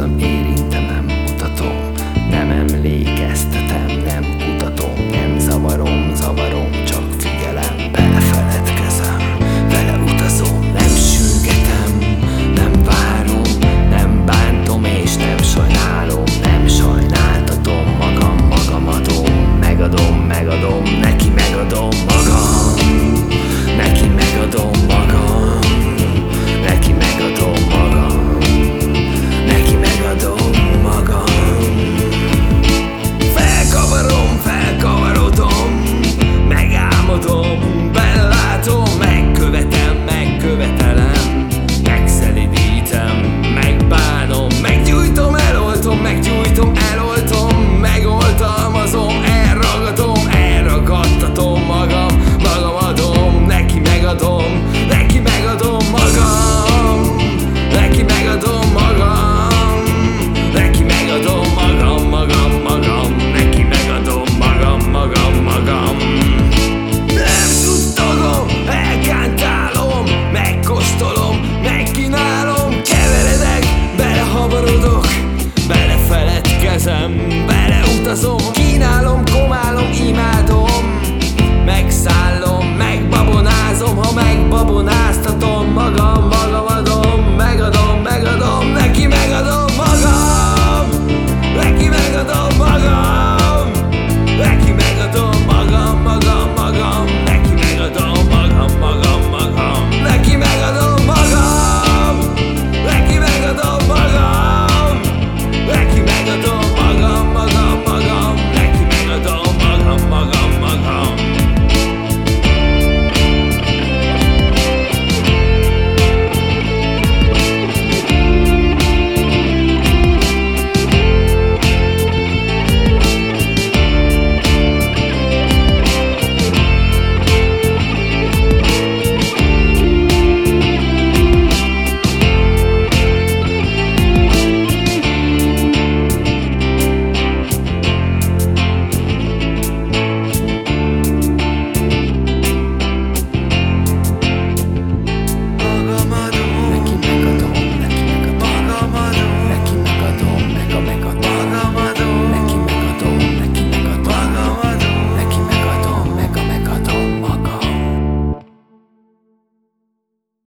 nem érintem, nem mutatom. Nem emlékeztetem, nem kutatom. Nem zavarom, zavarom, csak figyelem Belefeledkezem, vele utazom Nem sürgetem, nem várom Nem bántom és nem sajnálom. Nem sajnáltatom magam, magamatom Megadom, megadom, neki megadom. am